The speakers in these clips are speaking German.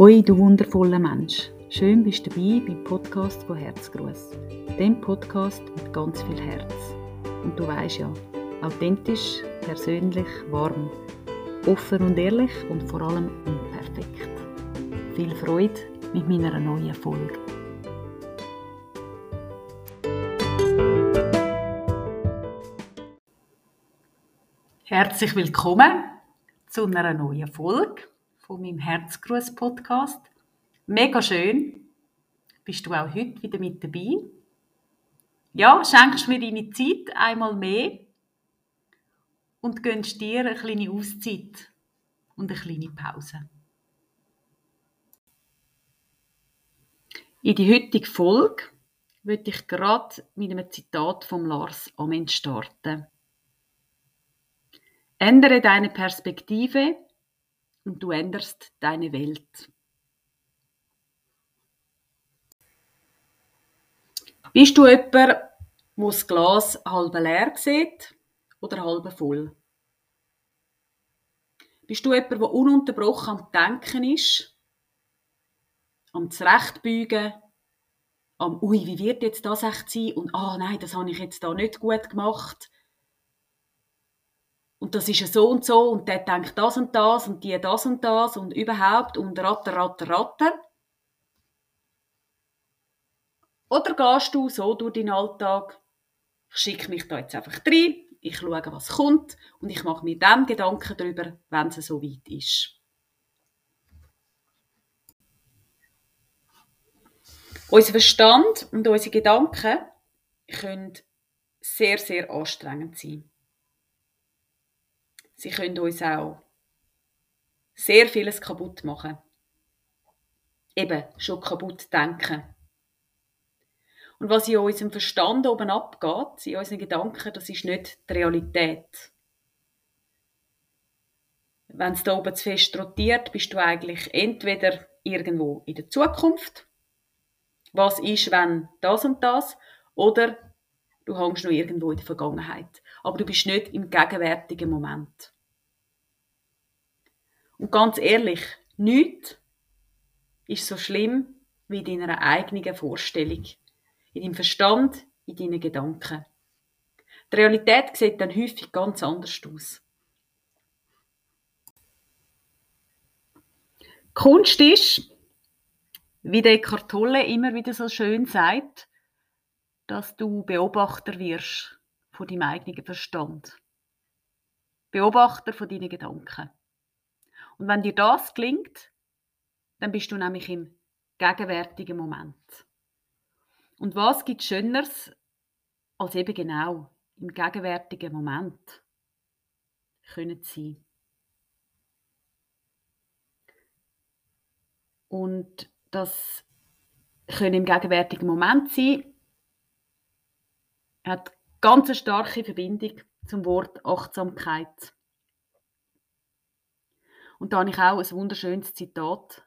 Hoi, du wundervoller Mensch. Schön bist du dabei beim Podcast von Herzgruß. Dem Podcast mit ganz viel Herz. Und du weißt ja, authentisch, persönlich, warm, offen und ehrlich und vor allem unperfekt. Viel Freude mit meiner neuen Folge. Herzlich willkommen zu einer neuen Folge von meinem Herzgruß Podcast. Mega schön, bist du auch heute wieder mit dabei. Ja, schenkst mir deine Zeit einmal mehr und gönnst dir eine kleine Auszeit und eine kleine Pause. In die heutige Folge würde ich gerade mit einem Zitat von Lars Ament starten. Ändere deine Perspektive und du änderst deine Welt. Bist du jemand, der das Glas halb leer sieht oder halb voll? Bist du jemand, der ununterbrochen am Denken ist, am Zurechtbeugen, am «Ui, wie wird jetzt das echt sein?» und «Ah, nein, das habe ich jetzt da nicht gut gemacht», und das ist ja so und so und der denkt das und das und die das und das und überhaupt und ratter, ratter, ratter. Oder gehst du so durch deinen Alltag, ich schicke mich da jetzt einfach rein, ich schaue, was kommt und ich mache mir dann Gedanken darüber, wenn es so weit ist. Unser Verstand und unsere Gedanken können sehr, sehr anstrengend sein. Sie können uns auch sehr vieles kaputt machen. Eben, schon kaputt denken. Und was in unserem Verstand oben abgeht, in unseren Gedanken, das ist nicht die Realität. Wenn es da oben zu fest rotiert, bist du eigentlich entweder irgendwo in der Zukunft, was ist, wenn das und das, oder du hängst noch irgendwo in der Vergangenheit. Aber du bist nicht im gegenwärtigen Moment. Und ganz ehrlich, nichts ist so schlimm wie in deiner eigenen Vorstellung, in deinem Verstand, in deinen Gedanken. Die Realität sieht dann häufig ganz anders aus. Kunst ist, wie der Tolle immer wieder so schön sagt, dass du Beobachter wirst von deinem eigenen Verstand. Beobachter von deinen Gedanken. Und wenn dir das gelingt, dann bist du nämlich im gegenwärtigen Moment. Und was gibt Schöneres als eben genau im gegenwärtigen Moment können sein? Und das können im gegenwärtigen Moment sein, hat ganz eine starke Verbindung zum Wort Achtsamkeit. Und da habe ich auch ein wunderschönes Zitat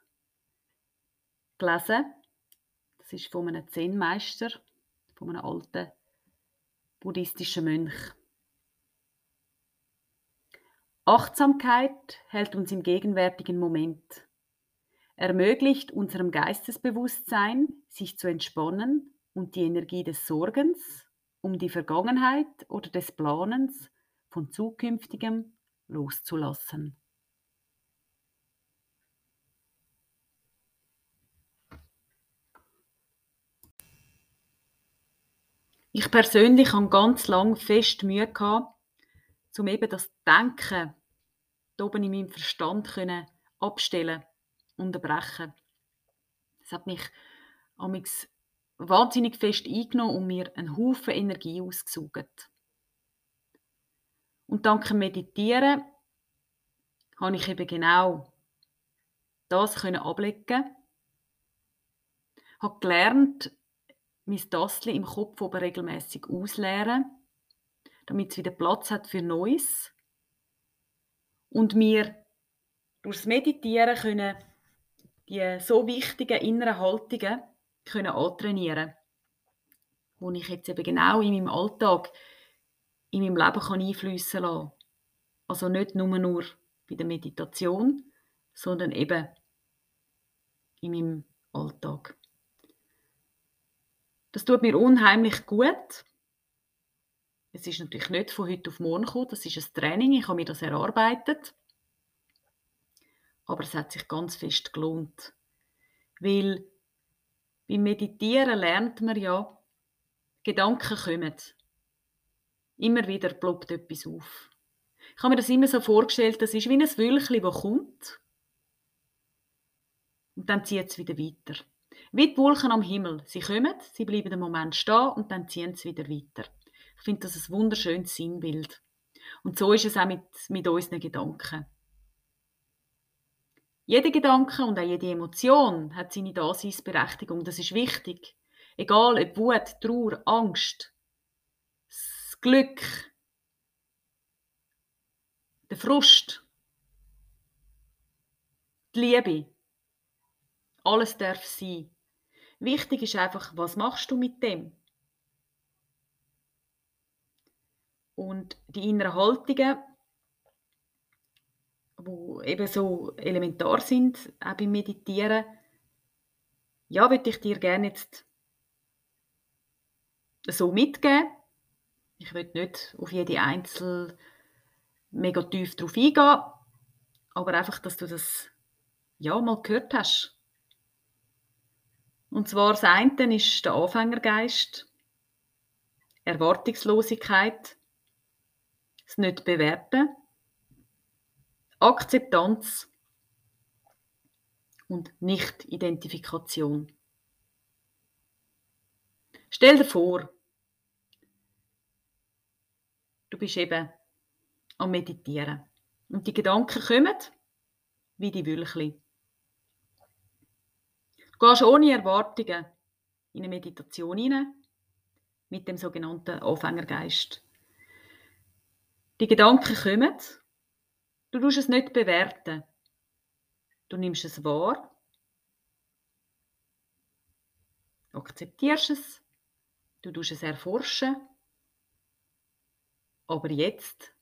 gelesen. Das ist von einem Zen-Meister, von einem alten buddhistischen Mönch. Achtsamkeit hält uns im gegenwärtigen Moment, ermöglicht unserem Geistesbewusstsein, sich zu entspannen und die Energie des Sorgens um die Vergangenheit oder des Planens von zukünftigem loszulassen. Ich persönlich habe ganz lange fest Mühe gehabt, um eben das Denken oben in meinem Verstand können abstellen, unterbrechen. Das hat mich amix wahnsinnig fest eingenommen und mir einen Haufen Energie ausgesaugt. Und dank dem Meditieren habe ich eben genau das ablegen, habe gelernt, mein Tassel im Kopf oben regelmäßig ausleeren, damit es wieder Platz hat für Neues. Und mir durchs Meditieren können die so wichtigen inneren Haltungen können antrainieren wo ich jetzt eben genau in meinem Alltag, in meinem Leben kann einfließen lassen. Also nicht nur, nur bei der Meditation, sondern eben in meinem Alltag. Das tut mir unheimlich gut. Es ist natürlich nicht von heute auf morgen gekommen, das ist ein Training, ich habe mir das erarbeitet. Aber es hat sich ganz fest gelohnt. Weil beim Meditieren lernt man ja, Gedanken kommen. Immer wieder ploppt etwas auf. Ich habe mir das immer so vorgestellt, das ist wie ein Wölkchen, das kommt. Und dann zieht es wieder weiter. Wie die Wolken am Himmel. Sie kommen, sie bleiben einen Moment stehen und dann ziehen sie wieder weiter. Ich finde das ein wunderschönes Sinnbild. Und so ist es auch mit, mit unseren Gedanken. Jeder Gedanke und auch jede Emotion hat seine Daseinsberechtigung. Das ist wichtig. Egal ob Wut, Trauer, Angst, das Glück, der Frust, die Liebe. Alles darf sein. Wichtig ist einfach, was machst du mit dem? Und die inneren Haltungen, die eben so elementar sind, auch beim Meditieren, ja, würde ich dir gerne jetzt so mitgeben. Ich will nicht auf jede einzelne mega tief drauf eingehen, aber einfach, dass du das ja mal gehört hast. Und zwar das eine ist der Anfängergeist, Erwartungslosigkeit, das Nicht-Bewerten, Akzeptanz und Nicht-Identifikation. Stell dir vor, du bist eben am Meditieren und die Gedanken kommen wie die Wülchli. Du gehst ohne Erwartungen in eine Meditation hinein mit dem sogenannten Anfängergeist. Die Gedanken kommen, du tust es nicht bewerten. Du nimmst es wahr, akzeptierst es, du tust es erforschen, aber jetzt,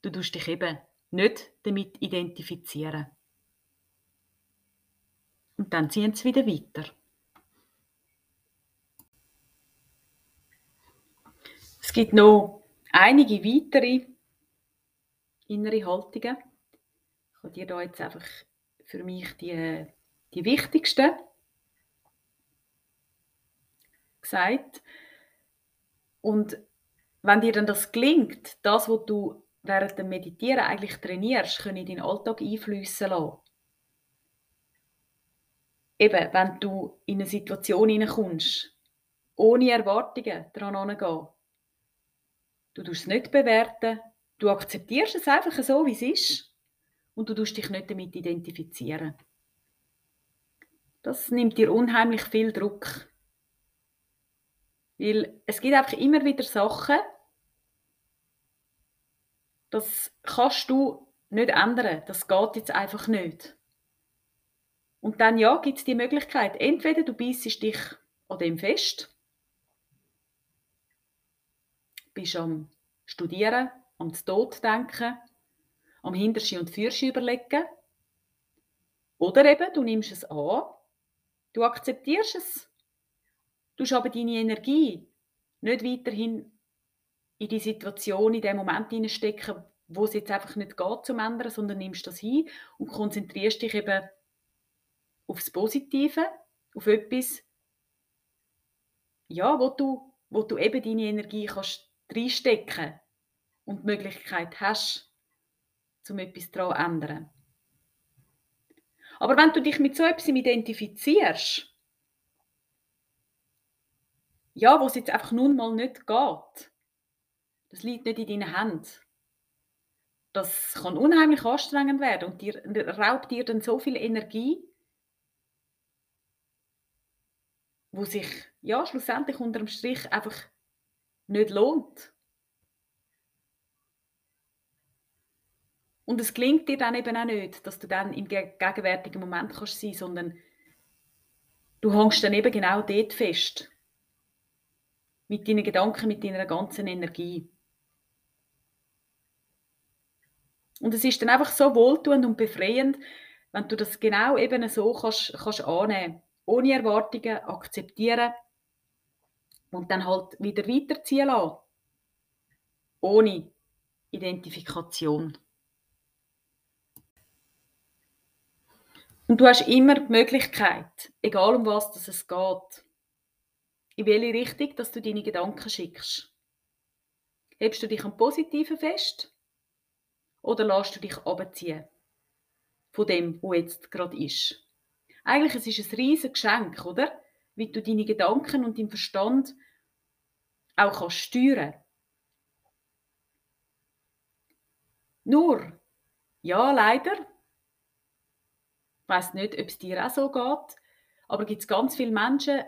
du tust dich eben nicht damit identifizieren. Und dann ziehen sie wieder weiter. Es gibt noch einige weitere innere Haltungen. Ich habe dir da jetzt einfach für mich die, die wichtigsten gesagt. Und wenn dir dann das gelingt, das, was du während dem Meditieren eigentlich trainierst, können in deinen Alltag einflüssen lassen. Eben, wenn du in eine Situation hineinkommst, ohne Erwartungen daran herangehen, du tust es nicht bewerten, du akzeptierst es einfach so, wie es ist und du tust dich nicht damit identifizieren. Das nimmt dir unheimlich viel Druck. Weil es gibt einfach immer wieder Sachen, das kannst du nicht ändern. Das geht jetzt einfach nicht. Und dann ja, gibt es die Möglichkeit, entweder du beißt dich an dem fest, bist am Studieren, am Tod denken, am Hinterschi und Fürschi überlegen, oder eben, du nimmst es an, du akzeptierst es, du aber deine Energie nicht weiterhin in die Situation, in den Moment hineinstecken, wo es jetzt einfach nicht geht zum ändern, sondern nimmst das hin und konzentrierst dich eben aufs Positive, auf etwas, ja, wo du, wo du eben deine Energie kannst reinstecken und die Möglichkeit hast, um etwas daran zu ändern. Aber wenn du dich mit so etwas identifizierst, ja, wo es jetzt einfach nun mal nicht geht, das liegt nicht in deinen Händen. Das kann unheimlich anstrengend werden und dir, raubt dir dann so viel Energie, wo sich ja schlussendlich unter dem Strich einfach nicht lohnt. Und es gelingt dir dann eben auch nicht, dass du dann im gegenwärtigen Moment kannst sein, sondern du hängst dann eben genau dort fest. Mit deinen Gedanken, mit deiner ganzen Energie. Und es ist dann einfach so wohltuend und befreiend, wenn du das genau eben so kannst, kannst annehmen, ohne Erwartungen akzeptieren und dann halt wieder weiterziehen lassen, ohne Identifikation. Und du hast immer die Möglichkeit, egal um was es geht, in welche Richtung dass du deine Gedanken schickst. Hebst du dich am Positiven fest oder lässt du dich abziehen von dem, wo jetzt gerade ist? Eigentlich es ist es ein riesiges Geschenk, oder? Wie du deine Gedanken und deinen Verstand auch kannst steuern. Nur, ja, leider, ich weiß nicht, ob es dir auch so geht, aber gibt es ganz viele Menschen,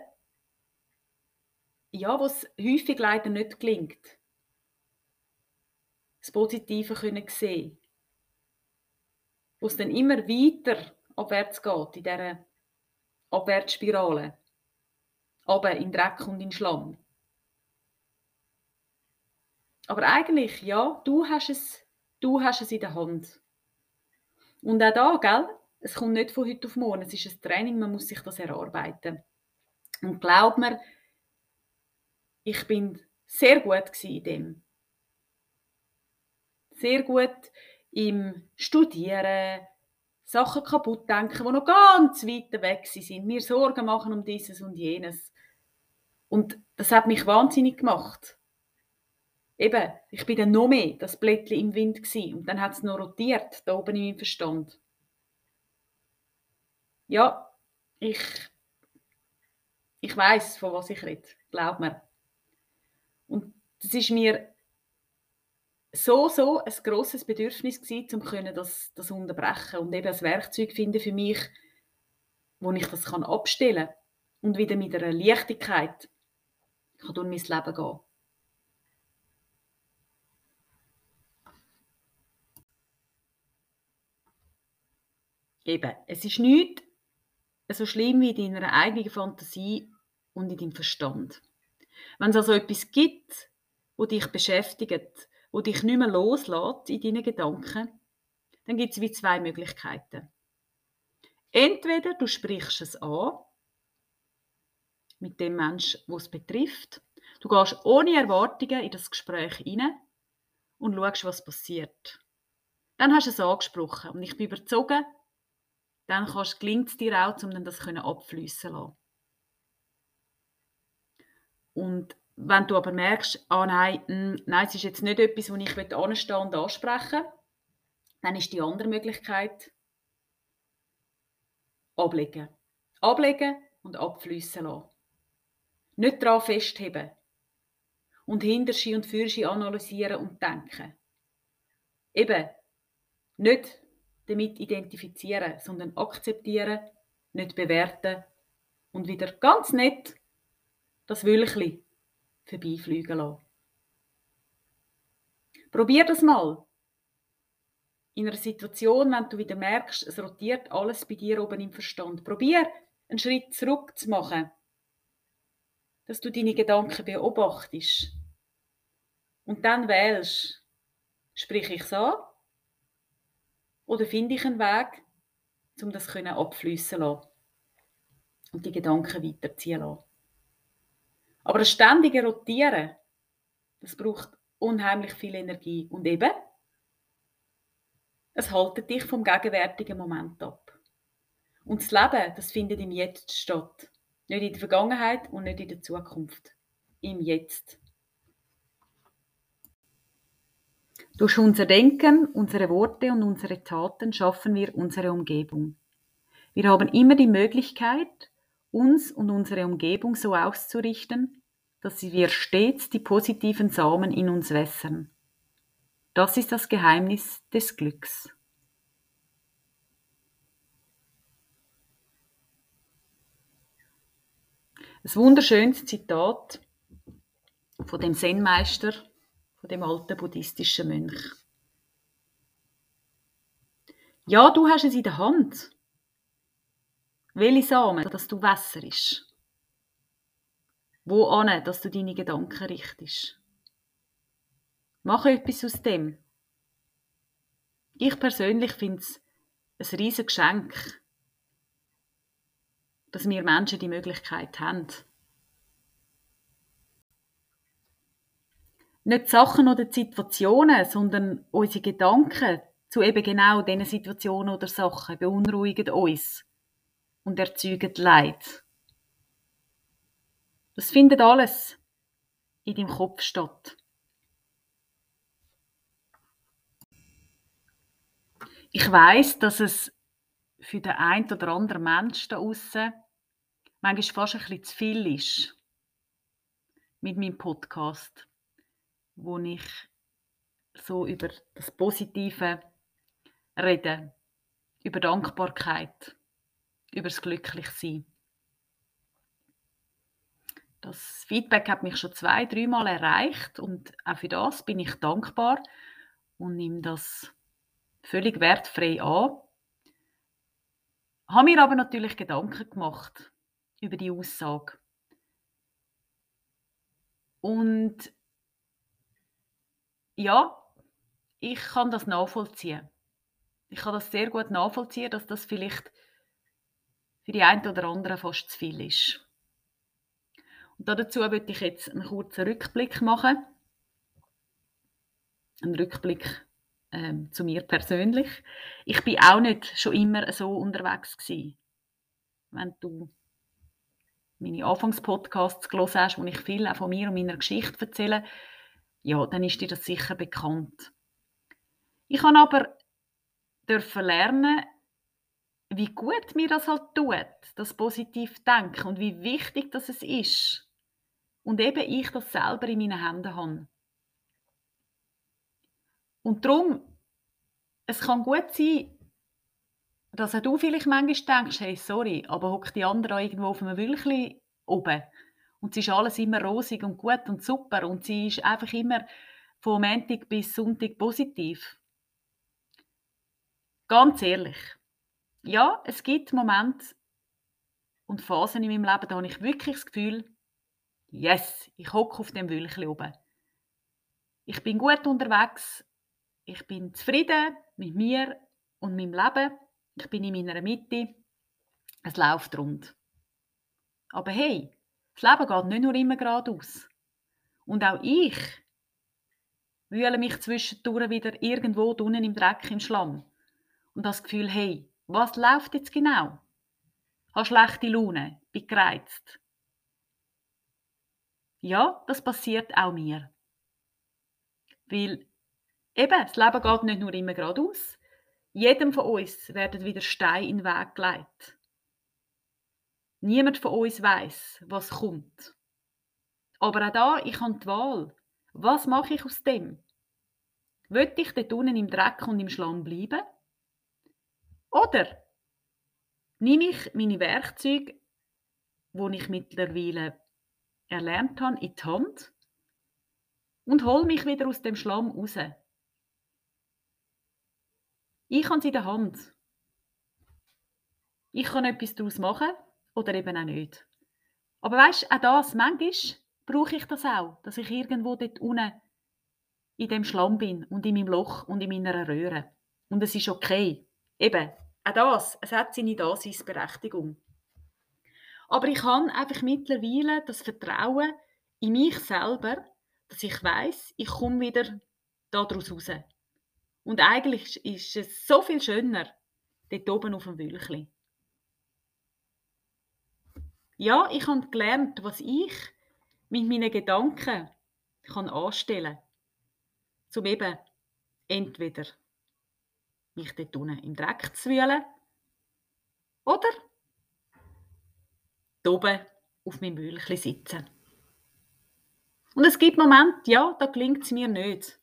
ja, was häufig leider nicht gelingt, das Positive können sehen, wo es dann immer weiter abwärts geht in dieser Abwärtsspirale, aber in Dreck und in Schlamm. Aber eigentlich, ja, du hast es, du hast es in der Hand. Und auch da, gell, es kommt nicht von heute auf morgen, es ist ein Training, man muss sich das erarbeiten. Und glaub mir, ich bin sehr gut in dem. Sehr gut im Studieren, Sachen kaputt denken, die noch ganz weit weg sind, mir Sorgen machen um dieses und jenes. Und das hat mich wahnsinnig gemacht. Eben, ich bin dann noch mehr das Blättchen im Wind gewesen. und dann hat es noch rotiert, da oben in meinem Verstand. Ja, ich, ich weiß, von was ich rede, glaub mir. Und das ist mir so, so ein grosses Bedürfnis gewesen, um das, das unterbrechen und eben ein Werkzeug finden für mich, wo ich das kann abstellen und wieder mit einer Leichtigkeit kann durch mein Leben gehen. Eben, es ist nichts so schlimm wie in deiner eigenen Fantasie und in deinem Verstand. Wenn es also etwas gibt, wo dich beschäftigt, wo dich nicht mehr loslässt in deinen Gedanken, dann gibt es wie zwei Möglichkeiten. Entweder du sprichst es an mit dem Menschen, wo es betrifft. Du gehst ohne Erwartungen in das Gespräch hinein und schaust, was passiert. Dann hast du es angesprochen und ich bin überzeugt, dann gelingt es dir auch, um das abfließen zu lassen. Und wenn du aber merkst, ah nein, mh, hm, nein, es ist jetzt nicht etwas, wo ich anstehen und ansprechen will, dann ist die andere Möglichkeit, ablegen. Ablegen und abfließen lassen. Nicht daran festheben. Und hinter und für analysieren und denken. Eben, nicht damit identifizieren, sondern akzeptieren, nicht bewerten und wieder ganz nett das Wölkchen vorbeifliegen lassen. Probier das mal. In einer Situation, wenn du wieder merkst, es rotiert alles bei dir oben im Verstand. Probier, einen Schritt zurück zu machen. Dass du deine Gedanken beobachtest. Und dann wählst, sprich ich es an oder finde ich einen Weg, um das abfließen zu lassen und die Gedanken weiterziehen lassen. Aber das ständige Rotieren, das braucht unheimlich viel Energie. Und eben, es haltet dich vom gegenwärtigen Moment ab. Und das Leben, das findet im Jetzt statt. Nicht in der Vergangenheit und nicht in der Zukunft. Im Jetzt. Durch unser Denken, unsere Worte und unsere Taten schaffen wir unsere Umgebung. Wir haben immer die Möglichkeit, uns und unsere Umgebung so auszurichten, dass wir stets die positiven Samen in uns wässern. Das ist das Geheimnis des Glücks. Ein wunderschönes Zitat von dem Zen-Meister von dem alten buddhistischen Mönch. Ja, du hast es in der Hand. Welche Samen, dass du wässerst. Wo an, dass du deine Gedanken richtest. Mach etwas aus dem. Ich persönlich finde es ein riesiges Geschenk, dass wir Menschen die Möglichkeit haben. Nicht Sachen oder Situationen, sondern unsere Gedanken zu eben genau diesen Situationen oder Sachen beunruhigen uns und erzeugen Leid. Das findet alles in deinem Kopf statt. Ich weiß, dass es für den einen oder anderen Menschen da außen manchmal fast ein bisschen zu viel ist mit meinem Podcast, wo ich so über das Positive rede, über Dankbarkeit, über das Glücklichsein. Das Feedback hat mich schon zwei, dreimal erreicht und auch für das bin ich dankbar und nehme das völlig wertfrei an. Habe mir aber natürlich Gedanken gemacht über die Aussage. Und ja, ich kann das nachvollziehen. Ich kann das sehr gut nachvollziehen, dass das vielleicht für die einen oder anderen fast zu viel ist. Und dazu würde ich jetzt einen kurzen Rückblick machen. Ein Rückblick ähm, zu mir persönlich. Ich bin auch nicht schon immer so unterwegs gewesen. Wenn du meine Anfangspodcasts gelesen hast, wo ich viel auch von mir und meiner Geschichte erzähle, ja, dann ist dir das sicher bekannt. Ich habe aber dürfen lernen, wie gut mir das halt tut, das positiv denken und wie wichtig das es ist, und eben ich das selber in meinen Händen habe. Und darum, es kann gut sein, dass auch du vielleicht manchmal denkst, hey, sorry, aber hockt die andere irgendwo auf einem Wülchli oben und sie ist alles immer rosig und gut und super und sie ist einfach immer von Montag bis Sonntag positiv. Ganz ehrlich, ja, es gibt Momente und Phasen in meinem Leben, da habe ich wirklich das Gefühl, Yes, ich hocke auf dem Wülchli oben. Ich bin gut unterwegs. Ich bin zufrieden mit mir und meinem Leben. Ich bin in meiner Mitte. Es läuft rund. Aber hey, das Leben geht nicht nur immer geradeaus. Und auch ich wühle mich zwischendurch wieder irgendwo unten im Dreck, im Schlamm. Und das Gefühl, hey, was läuft jetzt genau? Habe schlechte Laune, bin gereizt, ja, das passiert auch mir. Weil eben, das Leben geht nicht nur immer geradeaus. Jedem von uns werden wieder Steine in den Weg gelegt. Niemand von uns weiß, was kommt. Aber auch da, ich habe die Wahl. Was mache ich aus dem? Will ich dort unten im Dreck und im Schlamm bleiben? Oder nehme ich meine Werkzeuge, die ich mittlerweile erlernt habe, in die Hand und hole mich wieder aus dem Schlamm raus. Ich habe sie in der Hand. Ich kann etwas daraus machen oder eben auch nicht. Aber weißt du, auch das, manchmal brauche ich das auch, dass ich irgendwo dort unten in dem Schlamm bin und in meinem Loch und in meiner Röhre. Und es ist okay. Eben, auch das, es hat seine Daseinsberechtigung. Aber ich habe einfach mittlerweile das Vertrauen in mich selber, dass ich weiß, ich komme wieder daraus raus. Und eigentlich ist es so viel schöner, dort oben auf dem Wülchli. Ja, ich habe gelernt, was ich mit meinen Gedanken kann anstellen kann, um eben entweder mich dort unten im Dreck zu wühlen oder oben auf meinem Wühlchen sitzen. Und es gibt Momente, ja, da gelingt es mir nicht.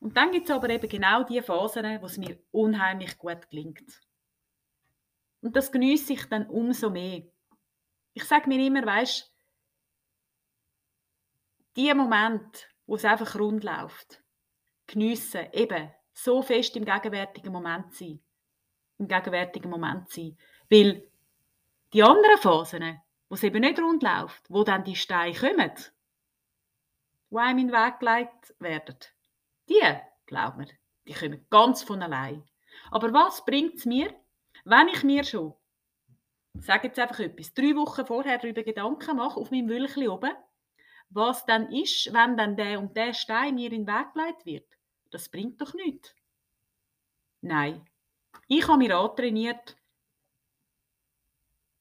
Und dann gibt es aber eben genau die Phasen, wo es mir unheimlich gut gelingt. Und das genieße ich dann umso mehr. Ich sage mir immer, weißt die Momente, wo es einfach rund läuft, geniessen, eben so fest im gegenwärtigen Moment sein. Im gegenwärtigen Moment sein. Weil die anderen Phasen, wo es eben nicht rund läuft, wo dann die Steine kommen, die einem in den Weg gelegt werden, die, glaubt mir, die kommen ganz von allein. Aber was bringt es mir, wenn ich mir schon, sage jetzt einfach etwas, drei Wochen vorher darüber Gedanken mache, auf meinem Wülchli oben, was dann ist, wenn dann der und der Stein mir in den Weg gelegt wird? Das bringt doch nichts. Nein. Ich habe mir antrainiert,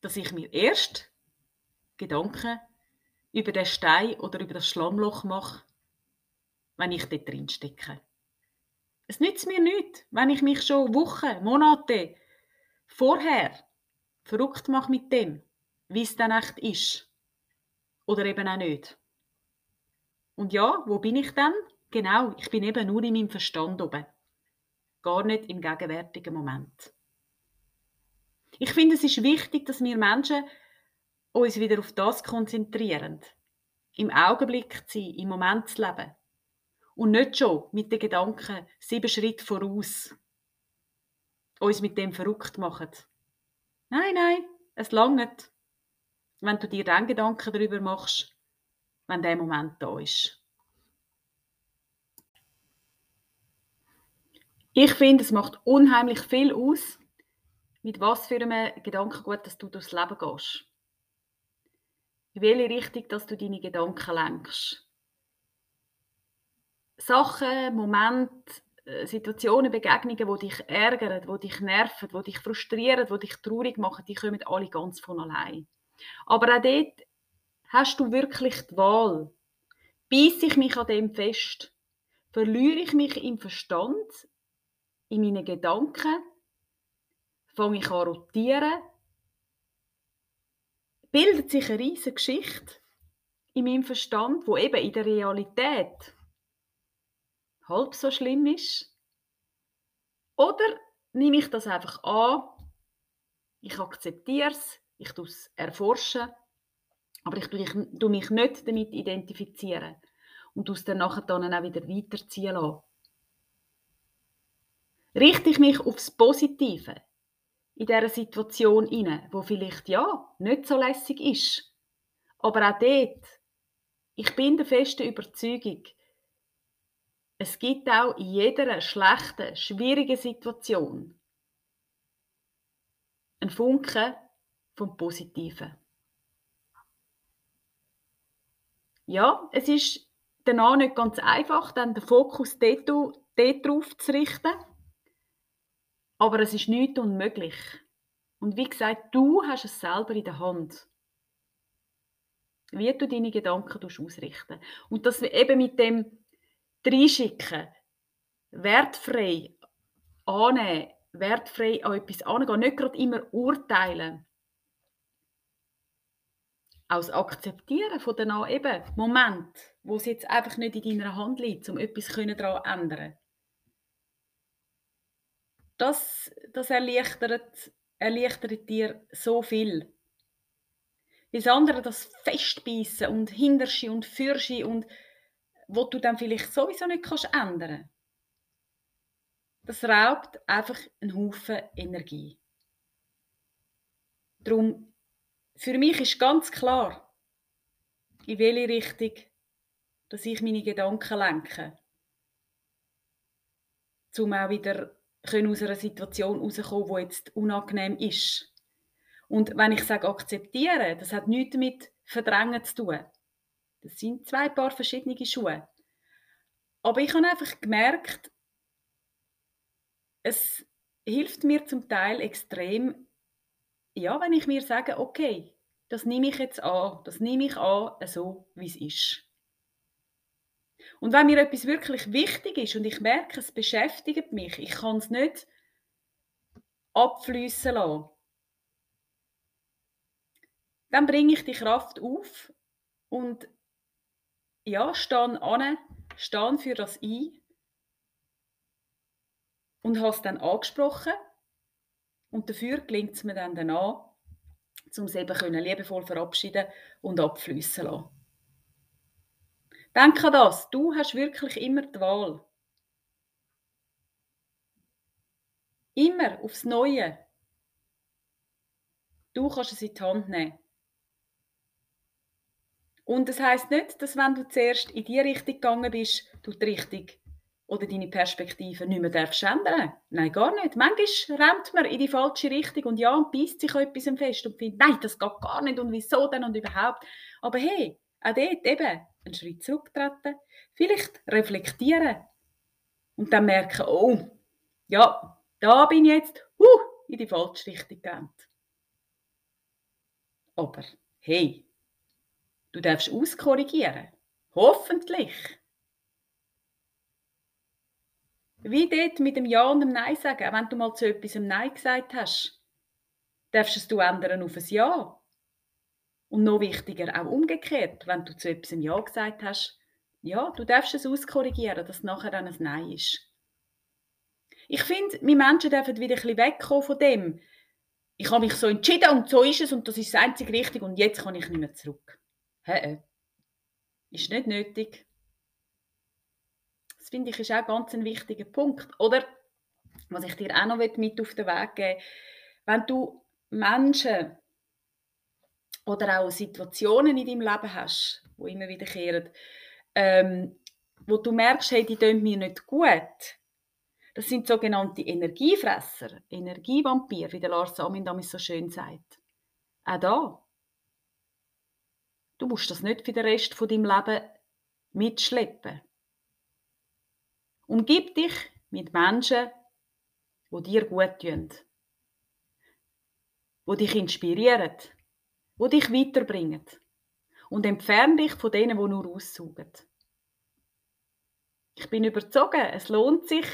dass ich mir erst Gedanken über den Stein oder über das Schlammloch mache, wenn ich dort drin stecke. Es nützt mir nichts, wenn ich mich schon Wochen, Monate vorher verrückt mache mit dem, wie es dann echt ist. Oder eben auch nicht. Und ja, wo bin ich dann? Genau, ich bin eben nur in meinem Verstand oben. Gar nicht im gegenwärtigen Moment. Ich finde, es ist wichtig, dass wir Menschen uns wieder auf das konzentrieren. Im Augenblick zu sein, im Moment zu leben. Und nicht schon mit den Gedanken sieben Schritte voraus uns mit dem verrückt machen. Nein, nein, es langt, wenn du dir dann Gedanken darüber machst, wenn der Moment da ist. Ich finde, es macht unheimlich viel aus, mit was für einem Gedankengut dass du durchs Leben gehst. In welche Richtung dass du deine Gedanken lenkst. Sachen, Momente, Situationen, Begegnungen, die dich ärgern, die dich nerven, die dich frustrieren, die dich traurig machen, die kommen alle ganz von allein. Aber auch dort hast du wirklich die Wahl. Beiß ich mich an dem fest? Verliere ich mich im Verstand, in meinen Gedanken? Fange ich an rotieren? Bildet sich eine riesige Geschichte in meinem Verstand, wo eben in der Realität halb so schlimm ist? Oder nehme ich das einfach an, ich akzeptiere es, ich tue es erforschen, aber ich tue mich nicht damit identifizieren und aus dann nachher dann auch wieder weiterziehen lassen. Richte ich mich aufs Positive in dieser Situation inne, wo vielleicht ja nicht so lässig ist, aber auch dort, ich bin der festen Überzeugung, es gibt auch in jeder schlechten, schwierigen Situation einen Funken vom Positiven. Ja, es ist danach nicht ganz einfach, dann den Fokus dort, drauf zu richten, aber es ist nicht unmöglich. Und wie gesagt, du hast es selber in der Hand wie du deine Gedanken ausrichten Und das eben mit dem reinschicken, wertfrei annehmen, wertfrei an etwas angehen, nicht gerade immer urteilen. Aus Akzeptieren von den eben Moment, wo es jetzt einfach nicht in deiner Hand liegt, um etwas daran ändern. Das, das erleichtert, erleichtert dir so viel. Das andere, das Festbeissen und Hinterschi und Fürschi und wo du dann vielleicht sowieso nicht kannst ändern Das raubt einfach einen Haufen Energie. Darum, für mich ist ganz klar, in welche Richtung dass ich meine Gedanken lenke. Um auch wieder aus einer Situation rauszukommen, die jetzt unangenehm ist. Und wenn ich sage akzeptieren, das hat nichts damit verdrängen zu tun. Das sind zwei Paar verschiedene Schuhe. Aber ich habe einfach gemerkt, es hilft mir zum Teil extrem, ja, wenn ich mir sage, okay, das nehme ich jetzt an, das nehme ich an, so wie es ist. Und wenn mir etwas wirklich wichtig ist und ich merke, es beschäftigt mich, ich kann es nicht abfließen lassen, dann bringe ich die Kraft auf und ja, stehe an, stehe für das ein und habe es dann angesprochen. Und dafür gelingt es mir dann danach, um es eben können, liebevoll verabschieden und abfließen lassen. Denk an das, du hast wirklich immer die Wahl. Immer aufs Neue. Du kannst es in die Hand nehmen. Und das heißt nicht, dass wenn du zuerst in die Richtung gegangen bist, du die Richtung oder deine Perspektive nicht mehr darfst ändern. Nein, gar nicht. Manchmal rennt man in die falsche Richtung und ja, und beißt sich etwas fest und findet, nein, das geht gar nicht und wieso denn und überhaupt. Aber hey, auch dort eben einen Schritt zurücktreten, vielleicht reflektieren und dann merken, oh, ja, da bin ich jetzt uh, in die falsche Richtung gerannt. Aber hey, du darfst auskorrigieren. Hoffentlich. Wie dort mit dem Ja und dem Nein sagen. Auch wenn du mal zu etwas ein Nein gesagt hast, darfst es du ändern auf ein Ja. Und noch wichtiger, auch umgekehrt, wenn du zu etwas ein Ja gesagt hast, ja, du darfst es auskorrigieren, dass es nachher dann ein Nein ist. Ich finde, wir Menschen dürfen wieder ein bisschen wegkommen von dem. Ich habe mich so entschieden und so ist es und das ist das einzige Richtige und jetzt kann ich nicht mehr zurück. Hä? Ist nicht nötig. Das finde ich ist auch ganz ein wichtiger Punkt. Oder, was ich dir auch noch mit auf den Weg geben wenn du Menschen oder auch Situationen in deinem Leben hast, wo immer wiederkehren, ähm, wo du merkst, hey, die tun mir nicht gut. Das sind sogenannte Energiefresser, Energievampir, wie der Lars Amin damals so schön sagt. Auch da. Du musst das nicht für den Rest von deinem Leben mitschleppen. Umgib dich mit Menschen, die dir gut tun, die dich inspirieren, die dich weiterbringen. Und entferne dich von denen, die nur aussaugen. Ich bin überzogen, es lohnt sich,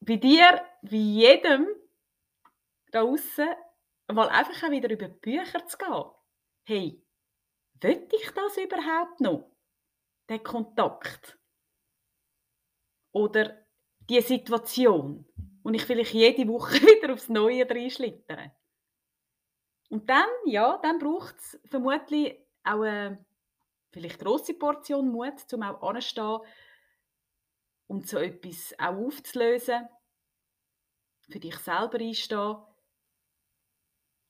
bei dir, wie jedem da außen, mal einfach auch wieder über die Bücher zu gehen. Hey, will ich das überhaupt noch? Der Kontakt oder die Situation, und ich vielleicht jede Woche wieder aufs Neue reinschlittern. Und dann, ja, dann braucht es vermutlich auch eine vielleicht grosse Portion Mut, um auch anzustehen und so etwas auch aufzulösen, für dich selber einstehen.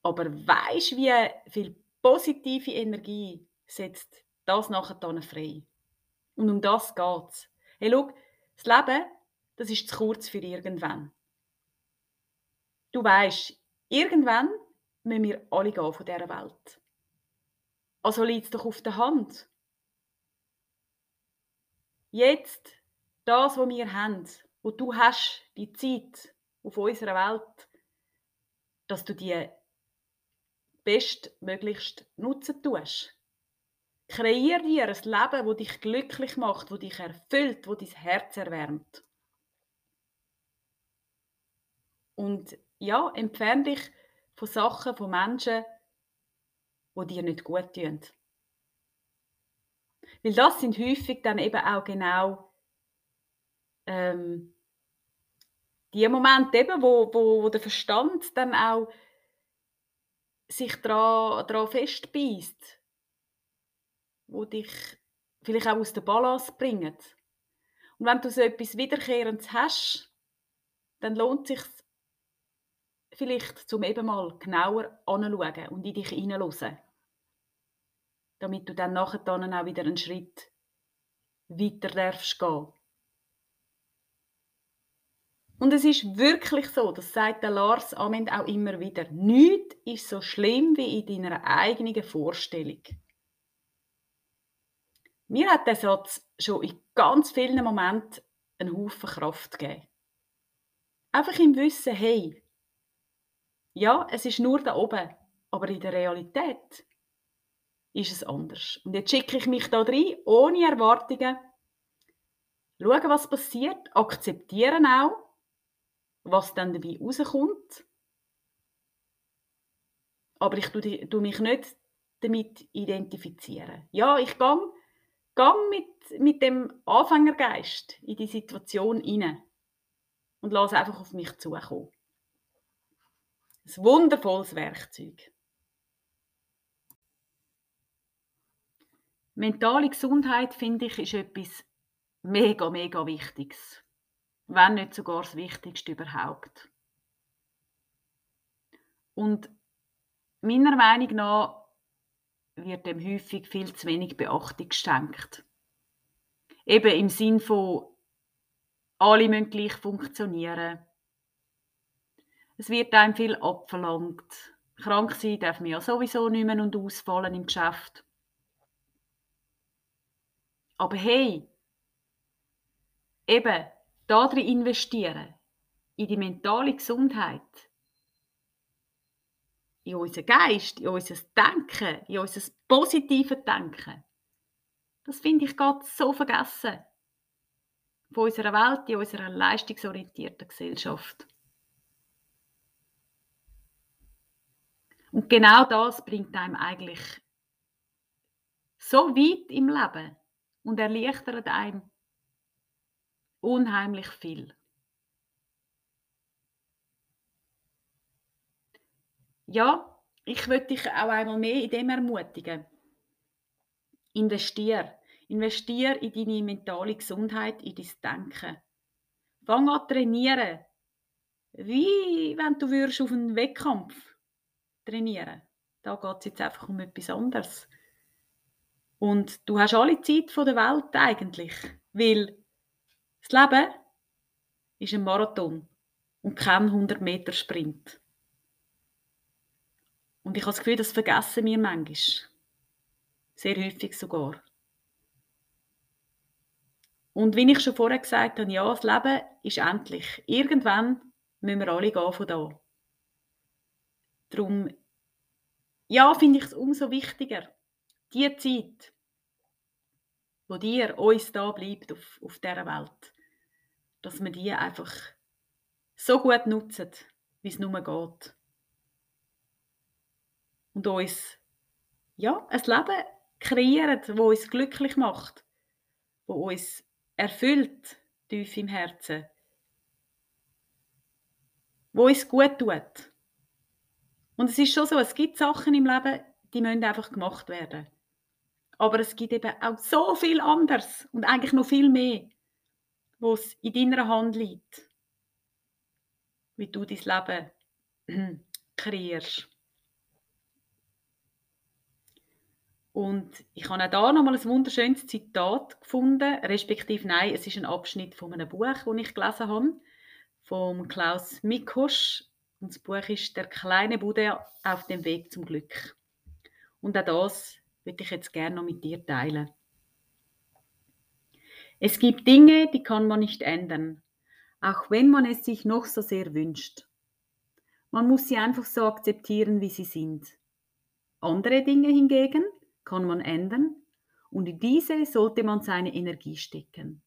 Aber weißt wie viel positive Energie setzt das nachher dann frei? Und um das geht es. Hey, schau, das Leben, das ist zu kurz für irgendwann. Du weißt, irgendwann müssen wir alle gehen von dieser Welt. Also liegt es doch auf der Hand. Jetzt, das, was wir haben, wo du hast, die Zeit auf unserer Welt, dass du die bestmöglichst nutzen tust. Kreier dir ein Leben, das dich glücklich macht, das dich erfüllt, das dein Herz erwärmt. Und ja, entferne dich von Sachen, von Menschen, die dir nicht gut tun. Weil das sind häufig dann eben auch genau ähm, die Momente, eben, wo, wo, wo der Verstand dann auch sich daran festbeißt wo dich vielleicht auch aus der Balance bringen. Und wenn du so etwas Wiederkehrendes hast, dann lohnt es sich vielleicht, zum eben mal genauer anzuschauen und in dich hineinzuhören. Damit du dann nachher dann auch wieder einen Schritt weiter darfst gehen. Und es ist wirklich so, das sagt der Lars Amend auch immer wieder, nichts ist so schlimm wie in deiner eigenen Vorstellung. Mir hat der Satz schon in ganz vielen Momenten einen Haufen Kraft gegeben. Einfach im Wissen, hey, ja, es ist nur da oben, aber in der Realität ist es anders. Und jetzt schicke ich mich da rein, ohne Erwartungen, schauen, was passiert, akzeptieren auch, was dann dabei rauskommt. Aber ich tue mich nicht damit identifizieren. Ja, ich gehe Gang mit, mit dem Anfängergeist in die Situation hinein und lass einfach auf mich zukommen. Ein wundervolles Werkzeug. Mentale Gesundheit, finde ich, ist etwas mega, mega Wichtiges. Wenn nicht sogar das Wichtigste überhaupt. Und meiner Meinung nach wird dem häufig viel zu wenig Beachtung geschenkt. Eben im Sinn von alle müssen gleich funktionieren. Es wird einem viel abverlangt. Krank sein darf man ja sowieso nicht mehr und ausfallen im Geschäft. Aber hey, eben, darin investieren, in die mentale Gesundheit, in unseren Geist, in unser Denken, in unser positives Denken. Das finde ich gerade so vergessen von unserer Welt, in unserer leistungsorientierten Gesellschaft. Und genau das bringt einem eigentlich so weit im Leben und erleichtert einem unheimlich viel. Ja, ich würde dich auch einmal mehr in dem ermutigen. Investier. Investier in deine mentale Gesundheit, in dein Denken. Fang an trainieren. Wie wenn du würdest auf einen Wettkampf trainieren. Da geht es jetzt einfach um etwas anderes. Und du hast alle Zeit der Welt eigentlich, weil das Leben ist ein Marathon und kein 100 Meter Sprint. Und ich habe das Gefühl, das vergessen wir manchmal. Sehr häufig sogar. Und wie ich schon vorher gesagt habe, ja, das Leben ist endlich. Irgendwann müssen wir alle gehen von da. Darum, ja, finde ich es umso wichtiger, die Zeit, wo dir, uns da bleibt auf, auf dieser Welt, dass wir die einfach so gut nutzen, wie es nur geht. Und uns, ja, ein Leben kreieren, das uns glücklich macht, wo uns erfüllt, tief im Herzen, wo uns gut tut. Und es ist schon so, es gibt Sachen im Leben, die müssen einfach gemacht werden. Aber es gibt eben auch so viel anderes und eigentlich noch viel mehr, wo es in deiner Hand liegt, wie du dein Leben kreierst. Und ich habe auch da nochmal ein wunderschönes Zitat gefunden, respektive nein, es ist ein Abschnitt von einem Buch, das ich gelesen habe, von Klaus Mikosch. Und das Buch ist Der kleine Buddha auf dem Weg zum Glück. Und auch das würde ich jetzt gerne noch mit dir teilen. Es gibt Dinge, die kann man nicht ändern, auch wenn man es sich noch so sehr wünscht. Man muss sie einfach so akzeptieren, wie sie sind. Andere Dinge hingegen kann man ändern und in diese sollte man seine Energie stecken.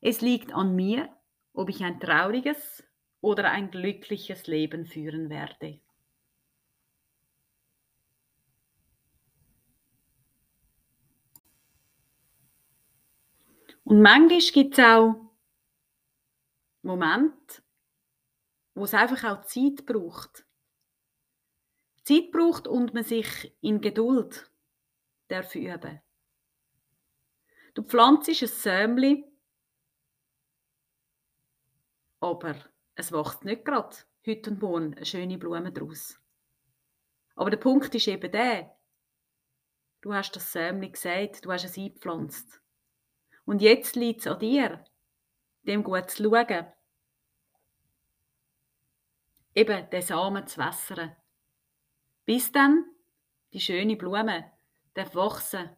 Es liegt an mir, ob ich ein trauriges oder ein glückliches Leben führen werde. Und manchmal gibt es auch Momente, wo es einfach auch Zeit braucht. Zeit braucht und man sich in Geduld darf üben. Du pflanzt ein Sämli, aber es wächst nicht gerade heute und morgen eine schöne Blume daraus. Aber der Punkt ist eben der, du hast das Sämli gesagt, du hast es eingepflanzt. Und jetzt liegt es an dir, dem gut zu schauen. Eben den Samen zu wässern bis dann die schöne Blume darf wachsen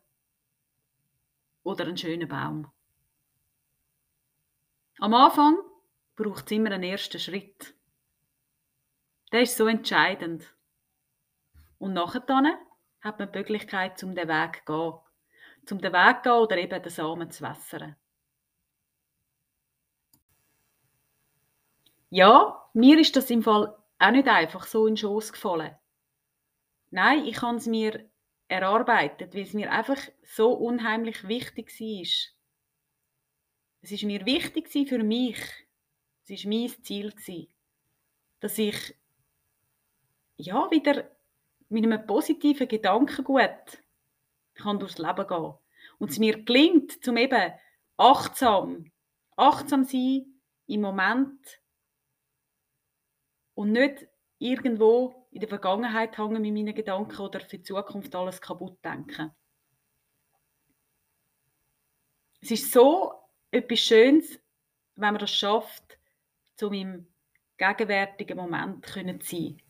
oder einen schönen Baum. Am Anfang braucht es immer einen ersten Schritt. Der ist so entscheidend. Und nachher hat man die Möglichkeit, zum den Weg zu gehen. Zum den Weg zu gehen oder eben den Samen zu wässern. Ja, mir ist das im Fall auch nicht einfach so in den Schoss gefallen. Nein, ich habe es mir erarbeitet, weil es mir einfach so unheimlich wichtig war. Es ist mir wichtig für mich. Es war mein Ziel, dass ich ja, wieder mit einem positiven Gedankengut kann durchs Leben gehen. Und es mir gelingt, zum eben achtsam, achtsam sein im Moment und nicht irgendwo in der Vergangenheit hängen mit meinen Gedanken oder für die Zukunft alles kaputt denken. Es ist so etwas Schönes, wenn man das schafft, zu meinem gegenwärtigen Moment zu sein.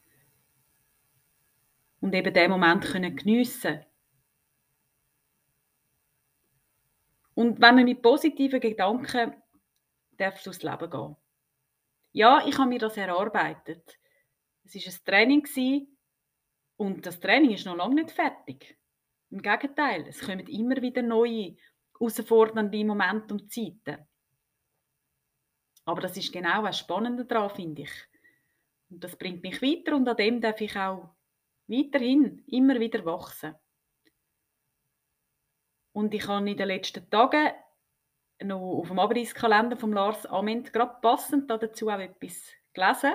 Und eben den Moment können geniessen Und wenn man mit positiven Gedanken darf durchs Leben gehen. Ja, ich habe mir das erarbeitet. Es war ein Training und das Training ist noch lange nicht fertig. Im Gegenteil, es kommen immer wieder neue, herausfordernde Momente und Zeiten. Aber das ist genau das Spannende daran, finde ich. Und das bringt mich weiter und an dem darf ich auch weiterhin immer wieder wachsen. Und ich habe in den letzten Tagen noch auf dem Abreißkalender von Lars Ament gerade passend dazu auch etwas gelesen,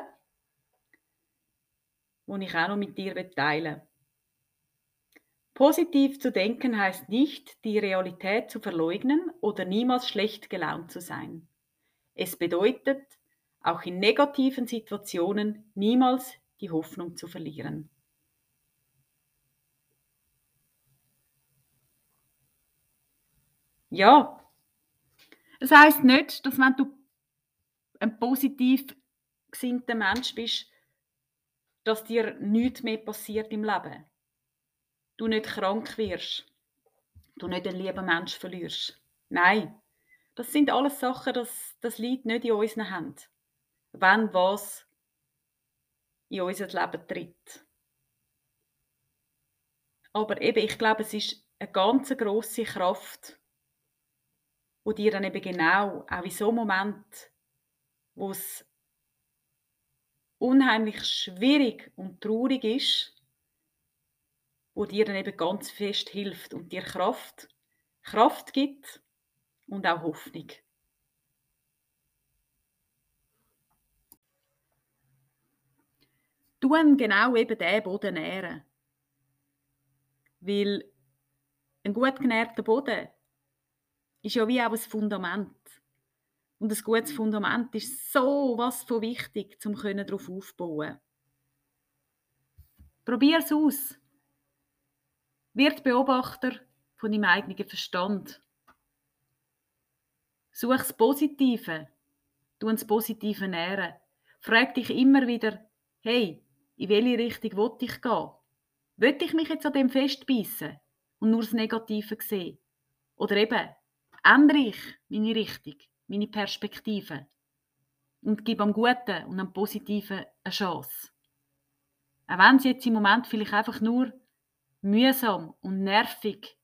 das ich auch noch mit dir teilen. Positiv zu denken heißt nicht, die Realität zu verleugnen oder niemals schlecht gelaunt zu sein. Es bedeutet, auch in negativen Situationen niemals die Hoffnung zu verlieren. Ja, das heißt nicht, dass wenn du ein positiv gesinnter Mensch bist, dass dir nichts mehr passiert im Leben. Du nicht krank wirst. Du nicht einen lieben Mensch verlierst. Nein, das sind alles Sachen, das, das liegt nicht in unseren Händen. Wenn was in unser Leben tritt. Aber eben, ich glaube, es ist eine ganz grosse Kraft, wo dir dann eben genau, auch in so einem Moment, wo es unheimlich schwierig und traurig ist, wo dir dann eben ganz fest hilft und dir Kraft, Kraft gibt und auch Hoffnung. Tun genau eben diesen Boden nähren. Weil ein gut genährter Boden ist ja wie auch ein Fundament. Und ein gutes Fundament ist so was von wichtig, um darauf aufbauen Probier es aus. Wird Beobachter von deinem eigenen Verstand. Such das Positive. Du das Positive nähren. Frag dich immer wieder, hey, in welche Richtung will ich gehen? Will ich mich jetzt an dem festbeissen und nur das Negative sehen? Oder eben, ändere ich meine Richtung, meine Perspektive und gebe am Guten und am Positiven eine Chance. Auch wenn es jetzt im Moment vielleicht einfach nur mühsam und nervig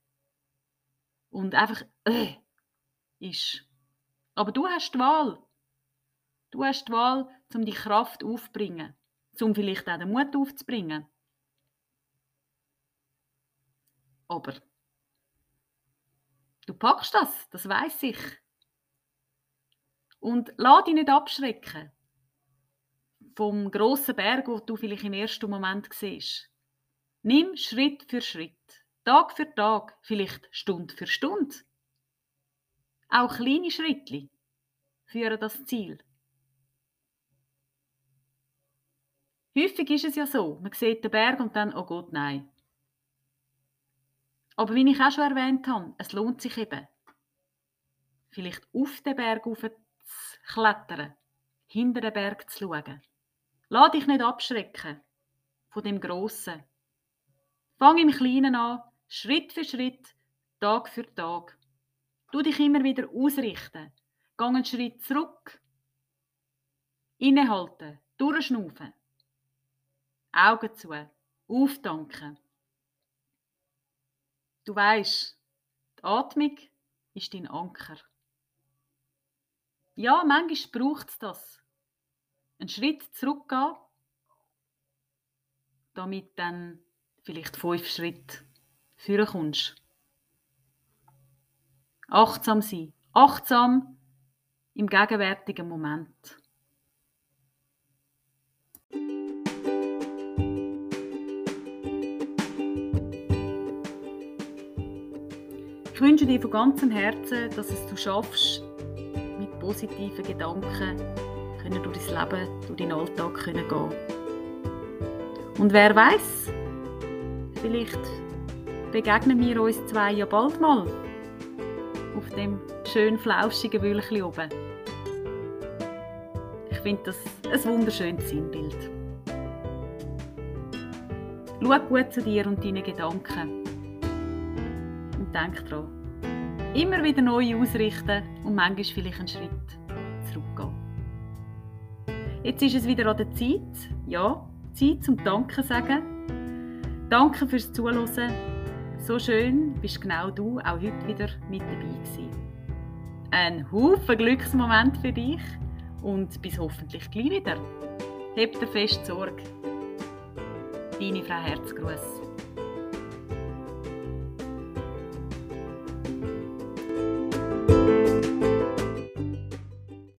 und einfach äh, ist. Aber du hast die Wahl. Du hast die Wahl, um die Kraft aufzubringen, um vielleicht auch den Mut aufzubringen. Aber Du packst das, das weiß ich. Und lass dich nicht abschrecken vom grossen Berg, wo du vielleicht im ersten Moment siehst. Nimm Schritt für Schritt, Tag für Tag, vielleicht Stunde für Stunde. Auch kleine Schritte führen das Ziel. Häufig ist es ja so, man sieht den Berg und dann, oh Gott, nein, aber wie ich auch schon erwähnt habe, es lohnt sich eben, vielleicht auf den Berg zu klettern, hinter den Berg zu schauen. Lass dich nicht abschrecken von dem Grossen. Fang im Kleinen an, Schritt für Schritt, Tag für Tag. Du dich immer wieder ausrichten. Gang einen Schritt zurück. Innehalten, durchschnaufen. Augen zu, auftanken. Du weißt, die Atmung ist dein Anker. Ja, manchmal braucht es das. Einen Schritt zurückgehen, damit dann vielleicht fünf Schritte führen kommst. Achtsam sein. Achtsam im gegenwärtigen Moment. Ich wünsche dir von ganzem Herzen, dass es du schaffst, mit positiven Gedanken können durch dein Leben, durch deinen Alltag können gehen. Und wer weiß, vielleicht begegnen wir uns zwei ja bald mal auf dem schön flauschigen Wülchli oben. Ich finde das ein wunderschönes Sinnbild. Schau gut zu dir und deinen Gedanken. Denk daran, immer wieder neu ausrichten und manchmal vielleicht einen Schritt zurückgehen. Jetzt ist es wieder an der Zeit, ja, Zeit zum Danke sagen. Danke fürs Zuhören. So schön bist genau du auch heute wieder mit dabei gewesen. Ein Haufen Glücksmoment für dich und bis hoffentlich gleich wieder. Hebt dir fest Sorge. Deine Frau Herzgruß.